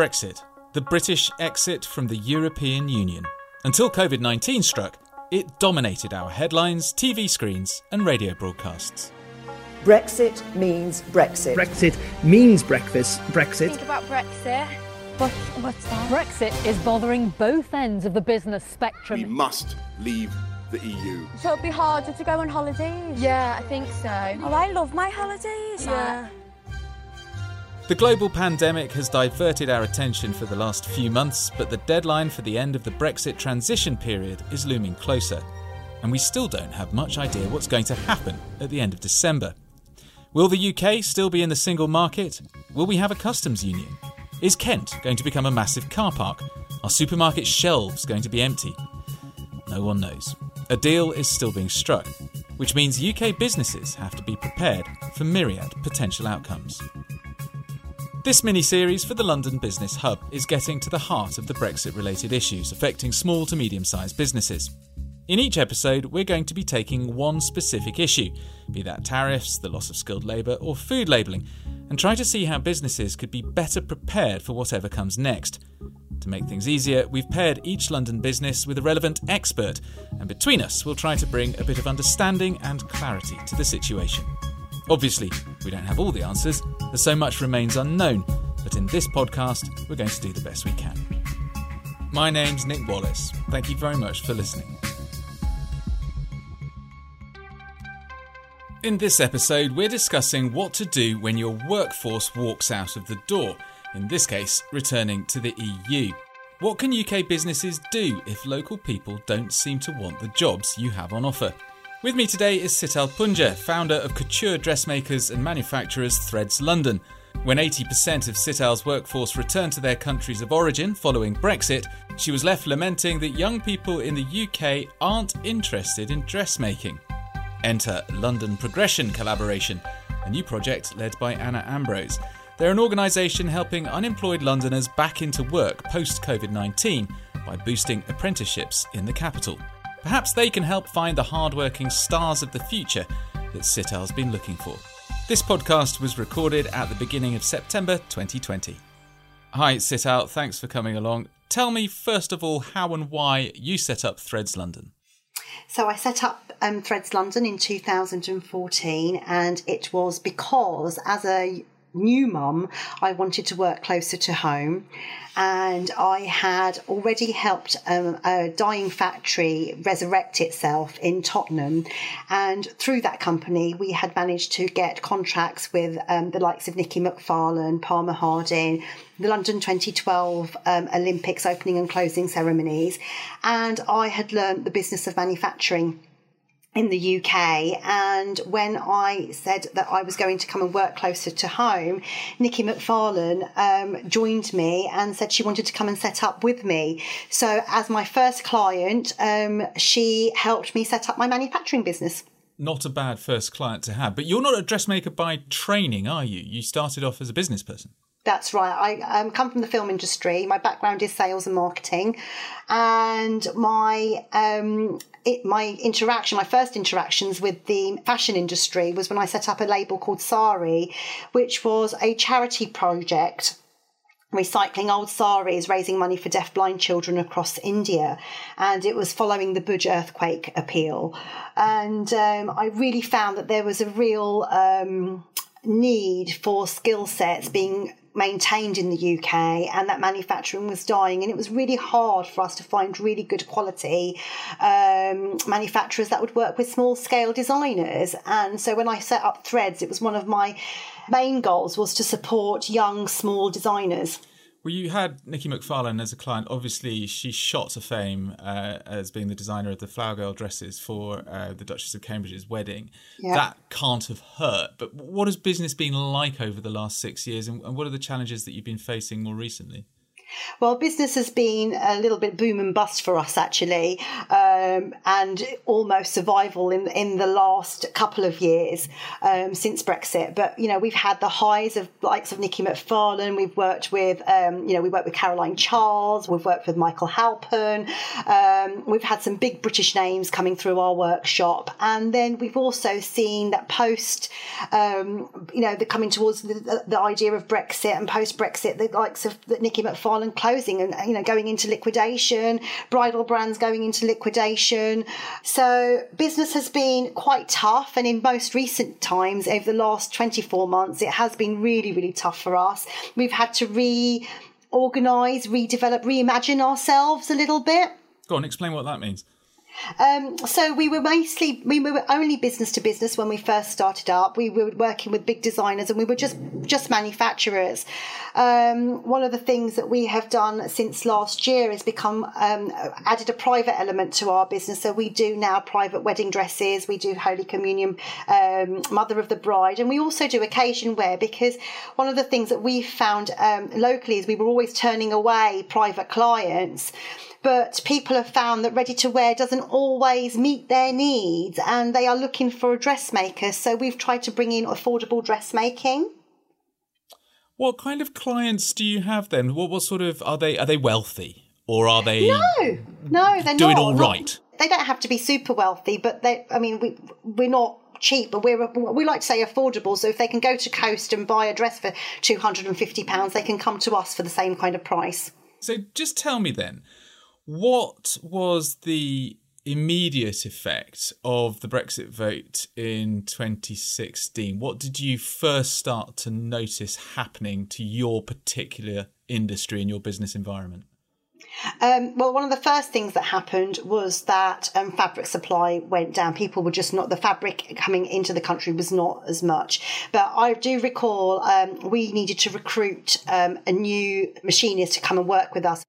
Brexit, the British exit from the European Union. Until COVID 19 struck, it dominated our headlines, TV screens, and radio broadcasts. Brexit means Brexit. Brexit means breakfast. Brexit. Think about Brexit. What, what's that? Brexit is bothering both ends of the business spectrum. We must leave the EU. So it'll be harder to go on holidays? Yeah, I think so. Oh, I love my holidays. Yeah. The global pandemic has diverted our attention for the last few months, but the deadline for the end of the Brexit transition period is looming closer. And we still don't have much idea what's going to happen at the end of December. Will the UK still be in the single market? Will we have a customs union? Is Kent going to become a massive car park? Are supermarket shelves going to be empty? No one knows. A deal is still being struck, which means UK businesses have to be prepared for myriad potential outcomes. This mini series for the London Business Hub is getting to the heart of the Brexit related issues affecting small to medium sized businesses. In each episode, we're going to be taking one specific issue, be that tariffs, the loss of skilled labour, or food labelling, and try to see how businesses could be better prepared for whatever comes next. To make things easier, we've paired each London business with a relevant expert, and between us, we'll try to bring a bit of understanding and clarity to the situation. Obviously, we don't have all the answers, as so much remains unknown, but in this podcast, we're going to do the best we can. My name's Nick Wallace. Thank you very much for listening. In this episode, we're discussing what to do when your workforce walks out of the door, in this case, returning to the EU. What can UK businesses do if local people don't seem to want the jobs you have on offer? With me today is Sital Punja, founder of couture dressmakers and manufacturers Threads London. When 80% of Sital's workforce returned to their countries of origin following Brexit, she was left lamenting that young people in the UK aren't interested in dressmaking. Enter London Progression Collaboration, a new project led by Anna Ambrose. They're an organisation helping unemployed Londoners back into work post COVID 19 by boosting apprenticeships in the capital. Perhaps they can help find the hardworking stars of the future that Sital's been looking for. This podcast was recorded at the beginning of September 2020. Hi, Sital, thanks for coming along. Tell me, first of all, how and why you set up Threads London. So I set up um, Threads London in 2014, and it was because as a new mum, I wanted to work closer to home. And I had already helped um, a dying factory resurrect itself in Tottenham. And through that company, we had managed to get contracts with um, the likes of Nicki Macfarlane, Palmer Harding, the London 2012 um, Olympics opening and closing ceremonies. And I had learned the business of manufacturing in the UK. And when I said that I was going to come and work closer to home, Nicki Macfarlane um, joined me and said she wanted to come and set up with me. So, as my first client, um, she helped me set up my manufacturing business. Not a bad first client to have, but you're not a dressmaker by training, are you? You started off as a business person. That's right. I um, come from the film industry. My background is sales and marketing, and my um, it, my interaction, my first interactions with the fashion industry was when I set up a label called Sari, which was a charity project recycling old saris, raising money for deafblind children across India. And it was following the Bhuj earthquake appeal. And um, I really found that there was a real um, need for skill sets being maintained in the UK and that manufacturing was dying and it was really hard for us to find really good quality um, manufacturers that would work with small scale designers. And so when I set up Threads it was one of my main goals was to support young small designers well, you had Nicki Macfarlane as a client. Obviously, she shot to fame uh, as being the designer of the flower girl dresses for uh, the Duchess of Cambridge's wedding. Yeah. That can't have hurt. But what has business been like over the last six years, and what are the challenges that you've been facing more recently? Well, business has been a little bit boom and bust for us actually, um, and almost survival in in the last couple of years um, since Brexit. But you know, we've had the highs of likes of Nicki Macfarlane. We've worked with, um, you know, we worked with Caroline Charles. We've worked with Michael Halpern. Um, we've had some big British names coming through our workshop, and then we've also seen that post, um, you know, the coming towards the, the idea of Brexit and post Brexit, the likes of Nicki Macfarlane closing and you know going into liquidation, bridal brands going into liquidation. So business has been quite tough, and in most recent times, over the last 24 months, it has been really, really tough for us. We've had to reorganize, redevelop, reimagine ourselves a little bit. Go on, explain what that means. Um, so we were mostly we were only business to business when we first started up. We were working with big designers and we were just just manufacturers. Um, one of the things that we have done since last year is become um, added a private element to our business. So we do now private wedding dresses. We do Holy Communion, um, Mother of the Bride, and we also do occasion wear because one of the things that we found um, locally is we were always turning away private clients but people have found that ready to wear doesn't always meet their needs and they are looking for a dressmaker. So we've tried to bring in affordable dressmaking. What kind of clients do you have then? What what sort of are they are they wealthy or are they No. No, they're doing not. all right? They don't have to be super wealthy, but they I mean we we're not cheap, but we're we like to say affordable. So if they can go to Coast and buy a dress for two hundred and fifty pounds, they can come to us for the same kind of price. So just tell me then, what was the immediate effect of the Brexit vote in 2016? What did you first start to notice happening to your particular industry and your business environment? Um, well, one of the first things that happened was that um, fabric supply went down. People were just not, the fabric coming into the country was not as much. But I do recall um, we needed to recruit um, a new machinist to come and work with us.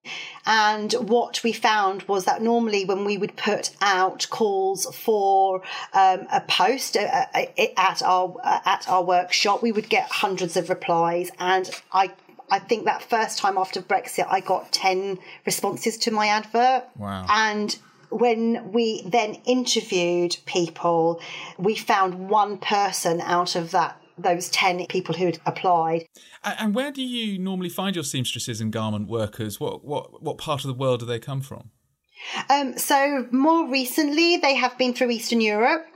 And what we found was that normally when we would put out calls for um, a post uh, uh, at our uh, at our workshop, we would get hundreds of replies. And I I think that first time after Brexit, I got 10 responses to my advert. Wow. And when we then interviewed people, we found one person out of that those 10 people who had applied. And where do you normally find your seamstresses and garment workers? What what what part of the world do they come from? Um, so more recently, they have been through Eastern Europe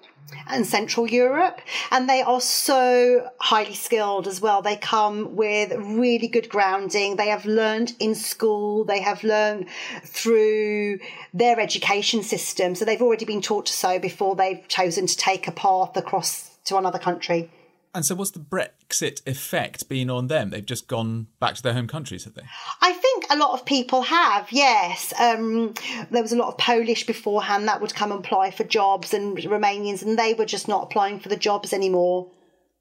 and Central Europe, and they are so highly skilled as well. They come with really good grounding. They have learned in school, they have learned through their education system. So they've already been taught to sew before they've chosen to take a path across to another country. And so, what's the Brexit effect been on them? They've just gone back to their home countries, have they? I think a lot of people have, yes. Um, there was a lot of Polish beforehand that would come and apply for jobs, and Romanians, and they were just not applying for the jobs anymore.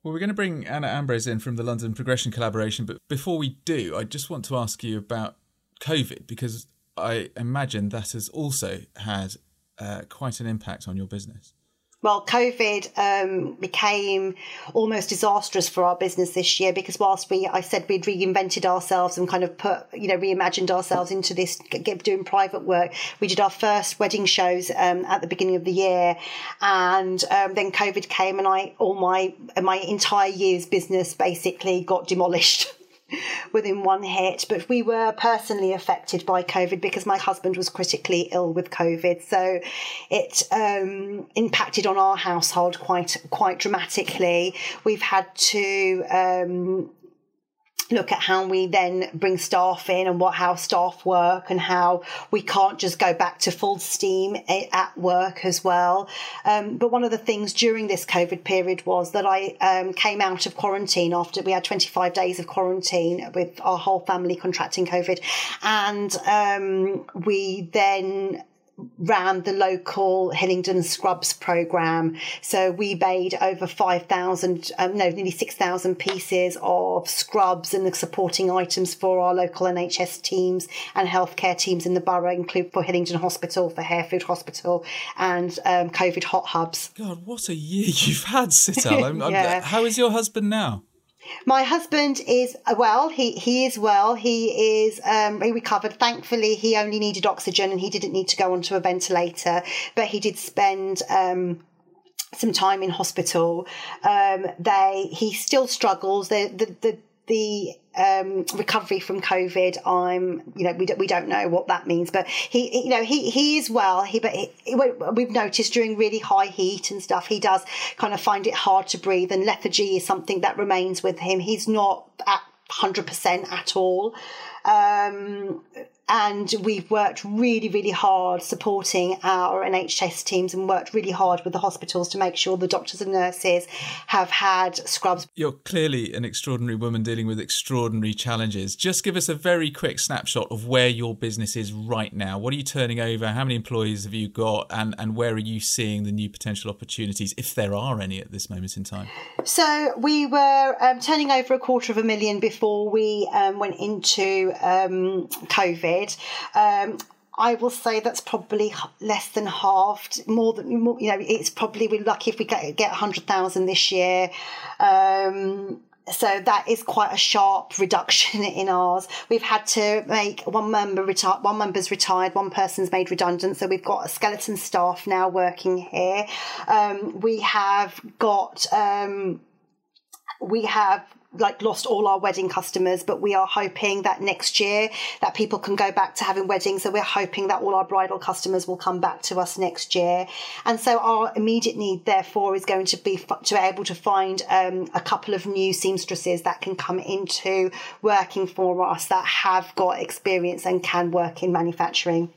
Well, we're going to bring Anna Ambrose in from the London Progression Collaboration, but before we do, I just want to ask you about COVID because I imagine that has also had uh, quite an impact on your business well, COVID um, became almost disastrous for our business this year because whilst we, I said we'd reinvented ourselves and kind of put, you know, reimagined ourselves into this doing private work. We did our first wedding shows um, at the beginning of the year, and um, then COVID came, and I all my my entire year's business basically got demolished. within one hit. But we were personally affected by COVID because my husband was critically ill with COVID, so it um, impacted on our household quite quite dramatically. We've had to um, look at how we then bring staff in and what how staff work and how we can't just go back to full steam at work as well. Um, but one of the things during this COVID period was that I um, came out of quarantine after we had 25 days of quarantine with our whole family contracting COVID, and um, we then ran the local Hillingdon Scrubs program. So we made over 5,000, um, no, nearly 6,000 pieces of scrubs and the supporting items for our local NHS teams and healthcare teams in the borough, include for Hillingdon Hospital, for Harefield Hospital, and um, COVID hot hubs. God, what a year you've had, Sital. Yeah. How is your husband now? My husband is well. He he is well. He is um, he recovered. Thankfully, he only needed oxygen and he didn't need to go onto a ventilator. But he did spend. Um, some time in hospital. Um, they he still struggles. The the the, the um, recovery from COVID. I'm, you know, we don't, we don't know what that means, but he, you know, he, he is well. He, but he, we've noticed during really high heat and stuff, he does kind of find it hard to breathe, and lethargy is something that remains with him. He's not at 100% at all. Um, and we've worked really, really hard supporting our NHS teams and worked really hard with the hospitals to make sure the doctors and nurses have had scrubs. You're clearly an extraordinary woman dealing with extraordinary challenges. Just give us a very quick snapshot of where your business is right now. What are you turning over? How many employees have you got? And, and where are you seeing the new potential opportunities, if there are any at this moment in time? So we were um, turning over a quarter of a million before we um, went into um, COVID. Um, I will say that's probably less than halved. More than more, you know, it's probably we're lucky if we get get hundred thousand this year. Um, so that is quite a sharp reduction in ours. We've had to make one member retire, one member's retired, one person's made redundant. So we've got a skeleton staff now working here. Um, we have got um, we have like lost all our wedding customers, but we are hoping that next year that people can go back to having weddings. So we're hoping that all our bridal customers will come back to us next year. And so our immediate need, therefore, is going to be to be able to find um, a couple of new seamstresses that can come into working for us that have got experience and can work in manufacturing.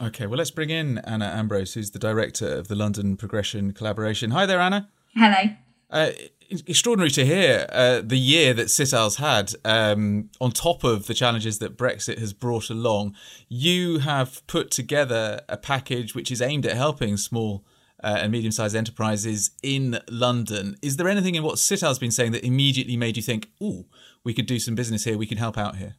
Okay, well, let's bring in Anna Ambrose, who's the director of the London Progression Collaboration. Hi there, Anna. Hello. Uh, extraordinary to hear uh, the year that Sital's had um, on top of the challenges that Brexit has brought along. You have put together a package which is aimed at helping small uh, and medium sized enterprises in London. Is there anything in what Sital's been saying that immediately made you think, ooh, we could do some business here, we can help out here?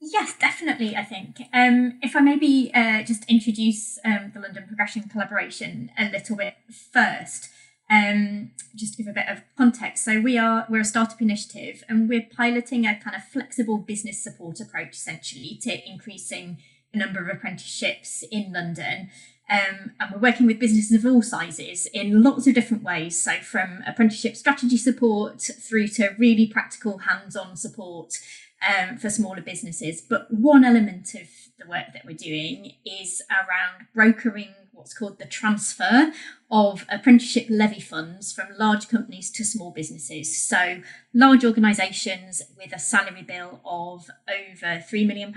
Yes, definitely. I think um, if I maybe uh, just introduce um, the London Progression Collaboration a little bit first. Um, just to give a bit of context, so we are we're a startup initiative, and we're piloting a kind of flexible business support approach, essentially, to increasing the number of apprenticeships in London. Um, and we're working with businesses of all sizes in lots of different ways. So, from apprenticeship strategy support through to really practical hands on support um, for smaller businesses. But one element of the work that we're doing is around brokering what's called the transfer of apprenticeship levy funds from large companies to small businesses. So, large organisations with a salary bill of over £3 million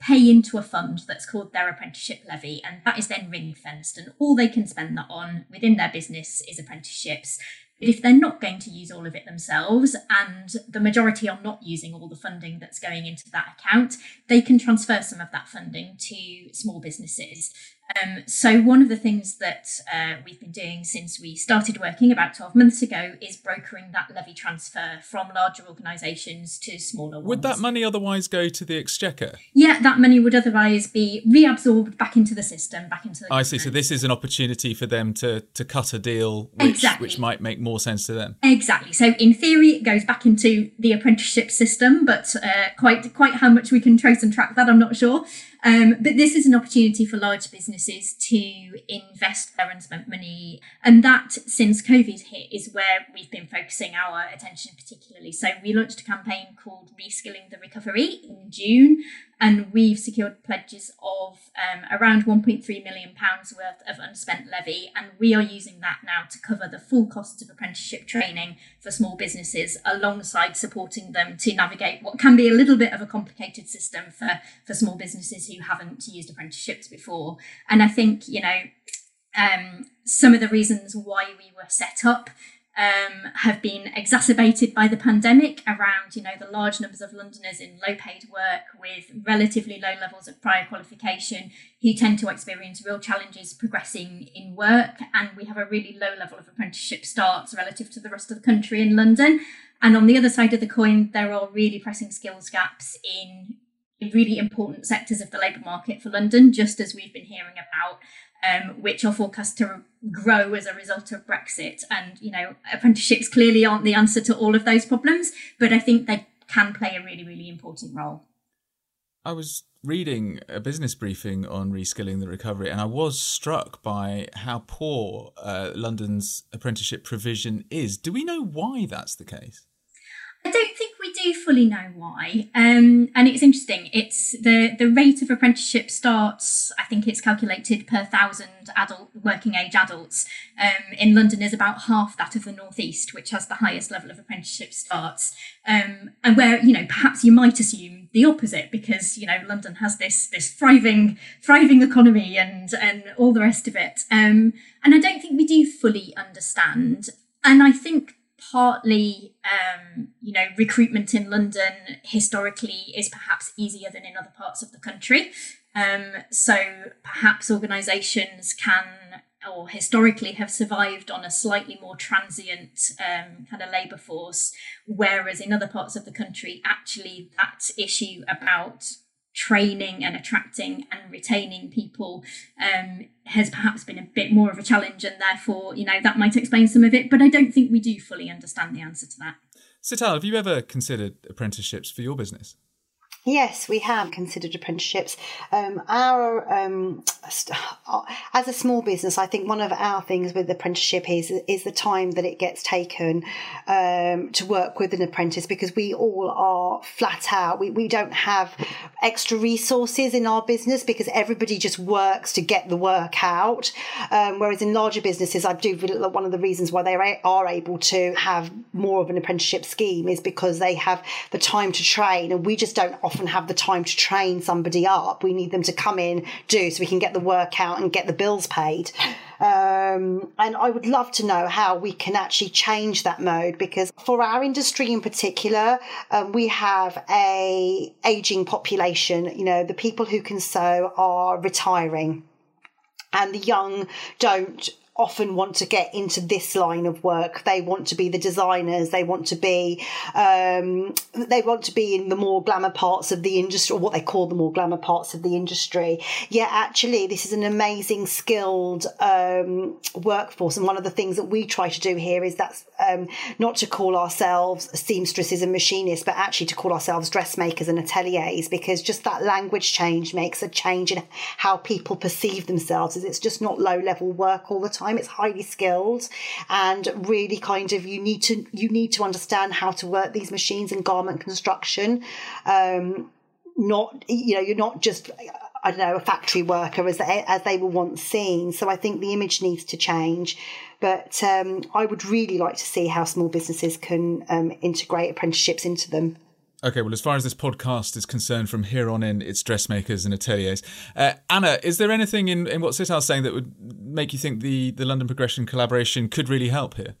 pay into a fund that's called their apprenticeship levy, and that is then ring fenced, and all they can spend that on within their business is apprenticeships. But if they're not going to use all of it themselves, and the majority are not using all the funding that's going into that account, they can transfer some of that funding to small businesses. Um, so, one of the things that uh, we've been doing since we started working about 12 months ago is brokering that levy transfer from larger organisations to smaller ones. Would that money otherwise go to the Exchequer? Yeah, that money would otherwise be reabsorbed back into the system, back into the. I see. So, this is an opportunity for them to, to cut a deal which, exactly. which might make more sense to them. Exactly. So, in theory, it goes back into the apprenticeship system, but uh, quite, quite how much we can trace and track that, I'm not sure. Um, but this is an opportunity for large businesses to invest their unspent money. And that, since COVID hit, is where we've been focusing our attention particularly. So we launched a campaign called Reskilling the Recovery in June, and we've secured pledges of um, around 1.3 million pounds worth of unspent levy and we are using that now to cover the full costs of apprenticeship training for small businesses alongside supporting them to navigate what can be a little bit of a complicated system for for small businesses who haven't used apprenticeships before. And i think you know um, some of the reasons why we were set up um, have been exacerbated by the pandemic around, you know, the large numbers of Londoners in low paid work with relatively low levels of prior qualification who tend to experience real challenges progressing in work. And we have a really low level of apprenticeship starts relative to the rest of the country in London. And on the other side of the coin, there are really pressing skills gaps in really important sectors of the labour market for London, just as we've been hearing about um, which are forecast to grow as a result of Brexit. And, you know, apprenticeships clearly aren't the answer to all of those problems, but I think they can play a really, really important role. I was reading a business briefing on reskilling the recovery, and I was struck by how poor uh, London's apprenticeship provision is. Do we know why that's the case? I don't think we do fully know why, um, and it's interesting. It's the the rate of apprenticeship starts. I think it's calculated per thousand adult working age adults um, in London is about half that of the northeast, which has the highest level of apprenticeship starts, um, and where you know perhaps you might assume the opposite because you know London has this this thriving thriving economy and and all the rest of it. Um, and I don't think we do fully understand. And I think partly, um, you know, recruitment in London historically is perhaps easier than in other parts of the country. Um, so perhaps organisations can or historically have survived on a slightly more transient um, kind of labour force, whereas in other parts of the country, actually that issue about training and attracting and retaining people um, has perhaps been a bit more of a challenge and therefore you know that might explain some of it but i don't think we do fully understand the answer to that. Sital have you ever considered apprenticeships for your business Yes, we have considered apprenticeships. Um, our um, as a small business, I think one of our things with apprenticeship is is the time that it gets taken um, to work with an apprentice because we all are flat out. We we don't have extra resources in our business because everybody just works to get the work out. Um, whereas in larger businesses, I do one of the reasons why they are able to have more of an apprenticeship scheme is because they have the time to train, and we just don't often have the time to train somebody up. We need them to come in, do so we can get the work out and get the bills paid. Um, and I would love to know how we can actually change that mode because for our industry in particular, um, we have a aging population. You know, the people who can sew are retiring and the young don't often want to get into this line of work. They want to be the designers. They want to be, um, they want to be in the more glamour parts of the industry, or what they call the more glamour parts of the industry. Yet actually, this is an amazing, skilled um, workforce. And one of the things that we try to do here is that's um, not to call ourselves seamstresses and machinists, but actually to call ourselves dressmakers and ateliers, because just that language change makes a change in how people perceive themselves. As it's just not low level work all the time time. It's highly skilled and really kind of you need to you need to understand how to work these machines in garment construction. Um, not you know you're not just I don't know a factory worker as they, as they were once seen. So I think the image needs to change. But um, I would really like to see how small businesses can um, integrate apprenticeships into them. Okay, well, as far as this podcast is concerned, from here on in, it's dressmakers and ateliers. Uh, Anna, is there anything in, in what Sital's saying that would make you think the, the London Progression collaboration could really help here?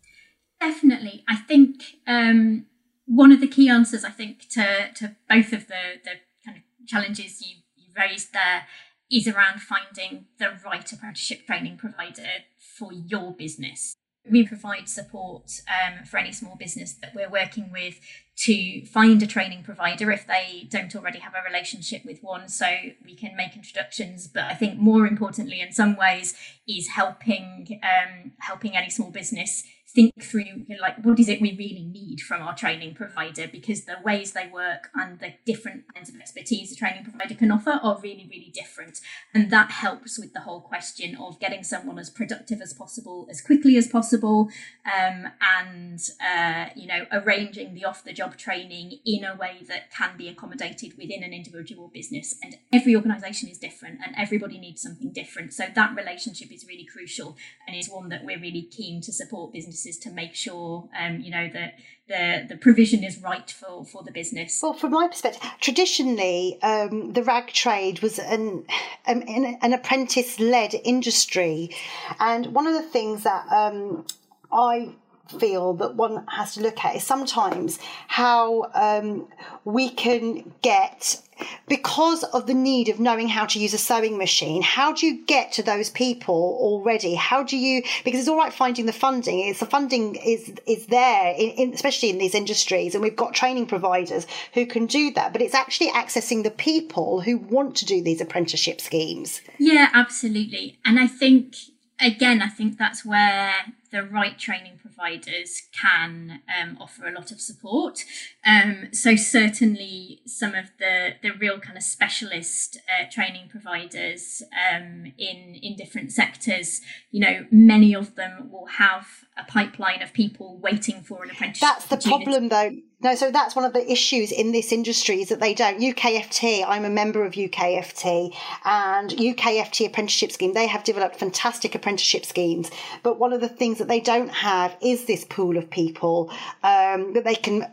Definitely. I think um, one of the key answers, I think, to, to both of the, the kind of challenges you, you raised there is around finding the right apprenticeship training provider for your business. We provide support um, for any small business that we're working with to find a training provider if they don't already have a relationship with one so we can make introductions. But i think more importantly in some ways is helping um, helping any small business think through you know, like what is it we really need from our training provider? Because the ways they work and the different kinds of expertise a training provider can offer are really really different. And that helps with the whole question of getting someone as productive as possible as quickly as possible um, and uh, you know arranging the off the job training in a way that can be accommodated within an individual business. And every organization is different and everybody needs something different. So that relationship is really crucial and is one that we're really keen to support businesses businesses to make sure, um, you know, that the, the provision is right for, for the business? Well, from my perspective, traditionally, um, the rag trade was an, um, an apprentice led industry. And one of the things that um, I feel that one has to look at is sometimes how um, we can get because of the need of knowing how to use a sewing machine how do you get to those people already? How do you because it's all right finding the funding. It's the funding is is there in, in, especially in these industries and we've got training providers who can do that but it's actually accessing the people who want to do these apprenticeship schemes. Yeah absolutely. And i think again i think that's where the right training providers can um, offer a lot of support. Um, so certainly some of the the real kind of specialist uh, training providers um, in in different sectors, you know, many of them will have a pipeline of people waiting for an apprenticeship. That's the problem, though. No, so that's one of the issues in this industry is that they don't. UKFT, I'm a member of UKFT, and UKFT apprenticeship scheme. They have developed fantastic apprenticeship schemes, but one of the things that they don't have is this pool of people um, that they can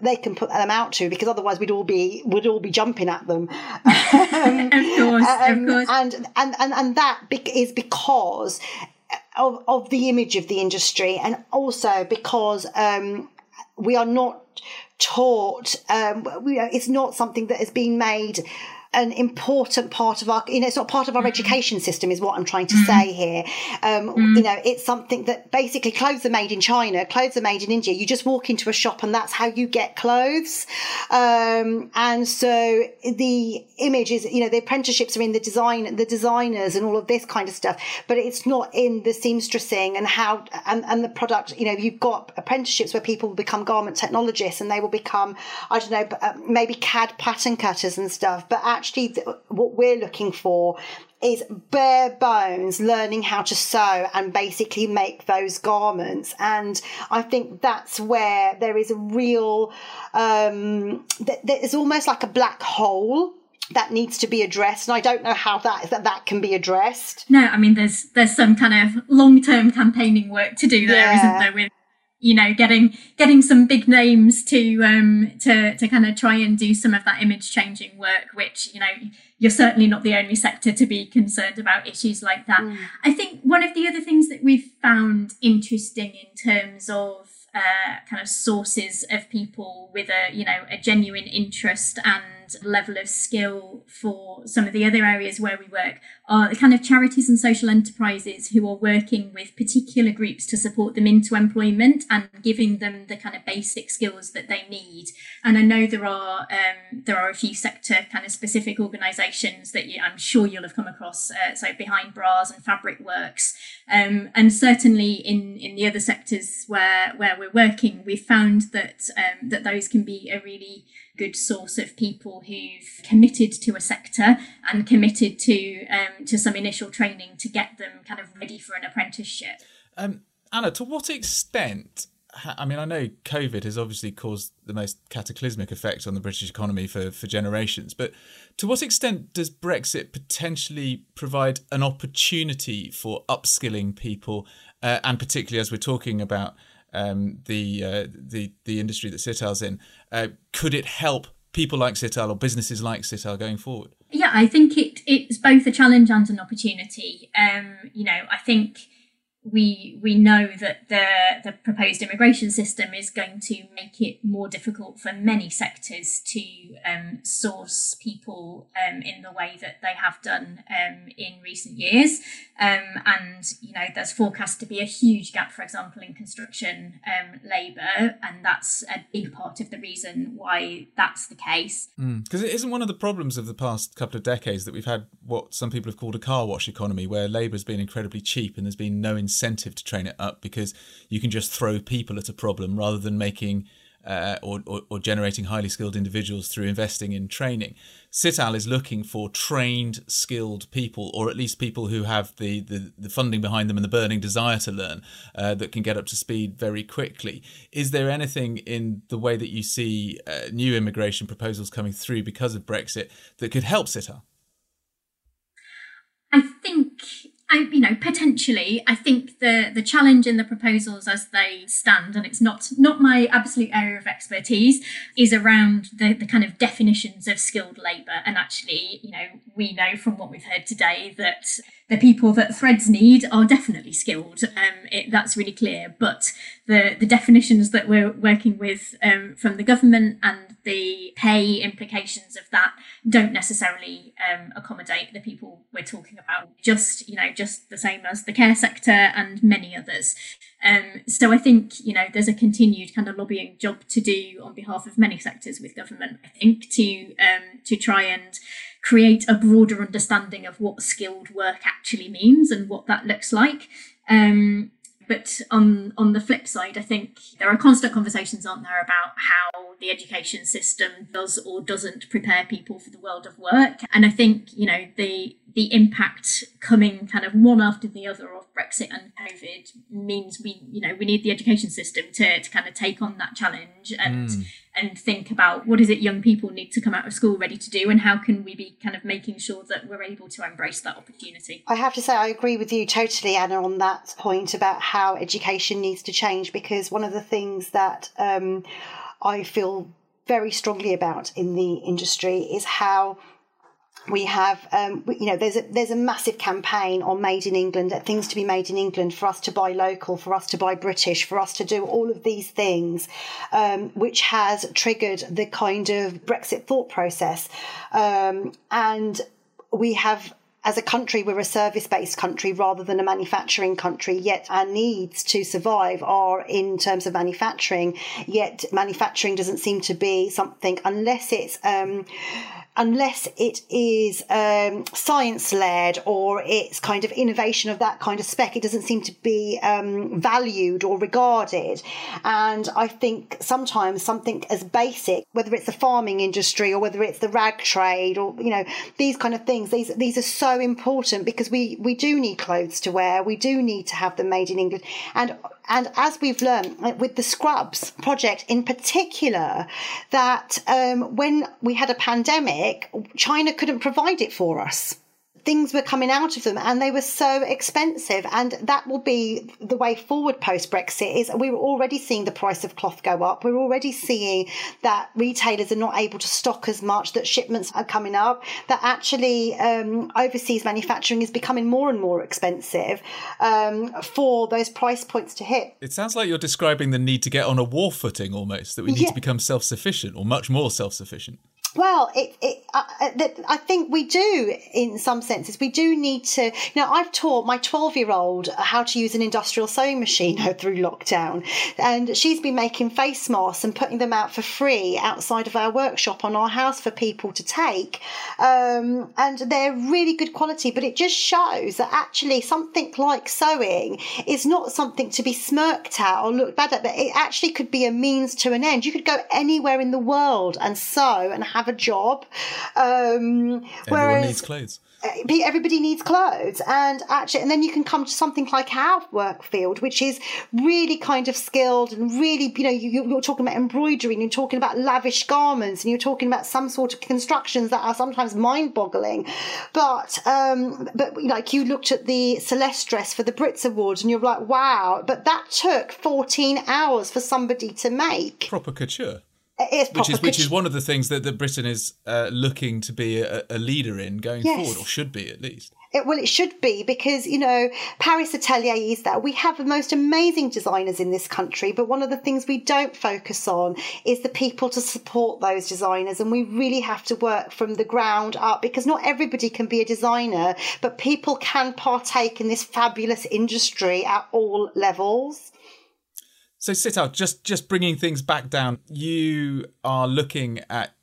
they can put them out to because otherwise we'd all be would all be jumping at them. um, of course, um, of course, and and and and that is because of, of the image of the industry and also because um, we are not taught um, we, it's not something that has been made an important part of our, you know, it's not part of our mm-hmm. education system, is what I'm trying to mm. say here. Um, mm. You know, it's something that basically clothes are made in China, clothes are made in India. You just walk into a shop and that's how you get clothes. Um, and so the image is, you know, the apprenticeships are in the design, the designers and all of this kind of stuff, but it's not in the seamstressing and how, and, and the product, you know, you've got apprenticeships where people will become garment technologists and they will become, I don't know, uh, maybe CAD pattern cutters and stuff, but actually, actually what we're looking for is bare bones learning how to sew and basically make those garments. And I think that's where there is a real, um, there's almost like a black hole that needs to be addressed and i don't know how that that, that can be addressed no i mean there's there's some kind of long-term campaigning work to do there yeah. not there with you know getting getting some big names to um to to kind of try and do some of that image changing work which you know you're certainly not the only sector to be concerned about issues like that mm. i think one of the other things that we've found interesting in terms of uh, kind of sources of people with a you know a genuine interest and level of skill for some of the other areas where we work are the kind of charities and social enterprises who are working with particular groups to support them into employment and giving them the kind of basic skills that they need. And I know there are um, there are a few sector kind of specific organisations that you, I'm sure you'll have come across. Uh, so behind bras and fabric works, um, and certainly in in the other sectors where where we're working, we've found that um, that those can be a really good source of people who've committed to a sector and committed to um, to some initial training to get them kind of ready for an apprenticeship. Um, Anna, to what extent? I mean, I know COVID has obviously caused the most cataclysmic effect on the British economy for, for generations, but to what extent does Brexit potentially provide an opportunity for upskilling people, uh, and particularly as we're talking about um, the uh, the the industry that Sital's in, uh, could it help people like Sital or businesses like Sital going forward? Yeah, I think it it's both a challenge and an opportunity. Um, you know, I think we we know that the the proposed immigration system is going to make it more difficult for many sectors to um, source people um, in the way that they have done um, in recent years. Um, and you know, there's forecast to be a huge gap, for example, in construction um, labour, and that's a big part of the reason why that's the case. Because mm. it isn't one of the problems of the past couple of decades that we've had what some people have called a car wash economy, where labour has been incredibly cheap and there's been no incentive to train it up because you can just throw people at a problem rather than making uh, or, or, or, generating highly skilled individuals through investing in training. Sital is looking for trained, skilled people, or at least people who have the, the, the funding behind them and the burning desire to learn uh, that can get up to speed very quickly. Is there anything in the way that you see uh, new immigration proposals coming through because of Brexit that could help Sital? I think I, you know, potentially, I think the the challenge in the proposals as they stand, and it's not not my absolute area of expertise, is around the the kind of definitions of skilled labour. And actually, you know, we know from what we've heard today that the people that threads need are definitely skilled. Um, it, that's really clear. But the the definitions that we're working with um, from the government and the pay implications of that don't necessarily um, accommodate the people we're talking about. Just you know, just the same as the care sector and many others. Um, so I think you know there's a continued kind of lobbying job to do on behalf of many sectors with government. I think to um, to try and create a broader understanding of what skilled work actually means and what that looks like. Um, but on on the flip side, I think there are constant conversations, aren't there, about how the education system does or doesn't prepare people for the world of work. And I think you know the the impact coming kind of one after the other of Brexit and COVID means we you know we need the education system to to kind of take on that challenge and mm. And think about what is it young people need to come out of school ready to do and how can we be kind of making sure that we're able to embrace that opportunity. I have to say I agree with you totally, Anna, on that point about how education needs to change because one of the things that um, I feel very strongly about in the industry is how we have um, you know there's a there's a massive campaign on made in england things to be made in england for us to buy local for us to buy british for us to do all of these things um, which has triggered the kind of brexit thought process um, and we have as a country, we're a service based country rather than a manufacturing country, yet our needs to survive are in terms of manufacturing. Yet manufacturing doesn't seem to be something, unless it's um, unless it is um, science led or it's kind of innovation of that kind of spec, it doesn't seem to be um, valued or regarded. And I think sometimes something as basic, whether it's the farming industry or whether it's the rag trade or you know these kind of things, these these are so important because we we do need clothes to wear, we do need to have them made in England, and and as we've learned with the Scrubs project in particular, that um, when we had a pandemic, China couldn't provide it for us. Things were coming out of them and they were so expensive and that will be the way forward post brexit is we were already seeing the price of cloth go up. We're already seeing that retailers are not able to stock as much that shipments are coming up that actually um, overseas manufacturing is becoming more and more expensive um, for those price points to hit. It sounds like you're describing the need to get on a war footing almost that we need yeah. to become self-sufficient or much more self-sufficient well, it, it, I, I think we do in some senses. We do need to. You know, I've taught my 12 year old how to use an industrial sewing machine through lockdown, and she's been making face masks and putting them out for free outside of our workshop on our house for people to take. Um, and they're really good quality, but it just shows that actually something like sewing is not something to be smirked at or looked bad at, but it actually could be a means to an end. You could go anywhere in the world and sew and have have a job. Um, Everyone needs clothes. Everybody needs clothes. And actually and then you can come to something like our work field which is really kind of skilled and really you know you, are talking about embroidery and you're talking about lavish garments and you're talking about some sort of constructions that are sometimes mind-boggling. But um but like you looked at the celeste dress for the brits awards and you're like wow but that took 14 hours for somebody to make. Proper couture which is which is one of the things that, that Britain is uh, looking to be a, a leader in going yes. forward, or should be at least. It, well, it should be because you know Paris Atelier is that we have the most amazing designers in this country, but one of the things we don't focus on is the people to support those designers, and we really have to work from the ground up because not everybody can be a designer, but people can partake in this fabulous industry at all levels. So Sital, just just bringing things back down, you are looking at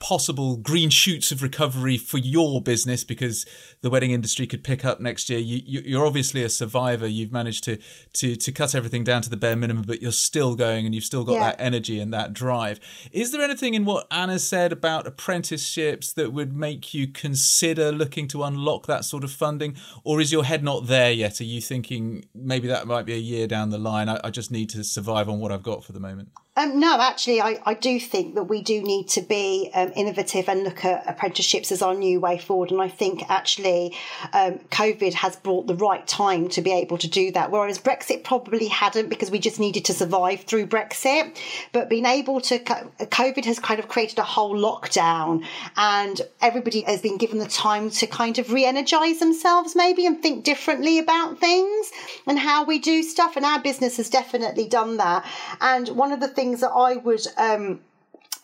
possible green shoots of recovery for your business because the wedding industry could pick up next year. You, you, are obviously a survivor. You've managed to to to cut everything down to the bare minimum, but you're still going and you've still got yeah. that energy and that drive. Is there anything in what Anna said about apprenticeships that would make you consider looking to unlock that sort of funding, or is your head not there yet? Are you thinking maybe that might be a year down the line? I, I just need to survive on what I've got for the moment. Um, no, actually, I, I do think that we do need to be um, innovative and look at apprenticeships as our new way forward. And I think actually um, COVID has brought the right time to be able to do that, whereas Brexit probably hadn't because we just needed to survive through Brexit. But being able to, COVID has kind of created a whole lockdown and everybody has been given the time to kind of re energize themselves maybe and think differently about things and how we do stuff. And our business has definitely done that. And one of the things things that I would um,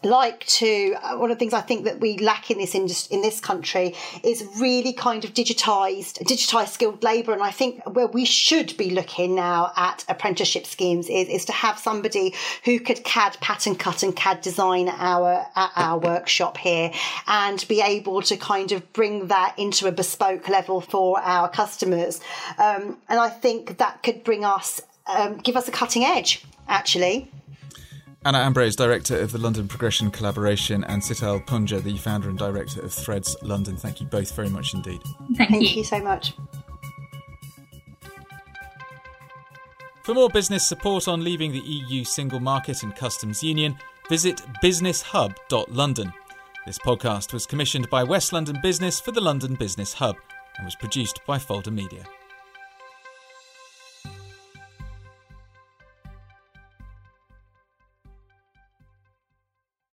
like to uh, one of the things I think that we lack in this industry in this country is really kind of digitized digitized skilled labor and I think where we should be looking now at apprenticeship schemes is, is to have somebody who could CAD pattern cut and CAD design our at our workshop here and be able to kind of bring that into a bespoke level for our customers. Um, and I think that could bring us um, give us a cutting edge actually Anna Ambrose, Director of the London Progression Collaboration, and Sital Punja, the Founder and Director of Threads London. Thank you both very much indeed. Thank, Thank you. you so much. For more business support on leaving the EU single market and customs union, visit businesshub.london. This podcast was commissioned by West London Business for the London Business Hub and was produced by Folder Media.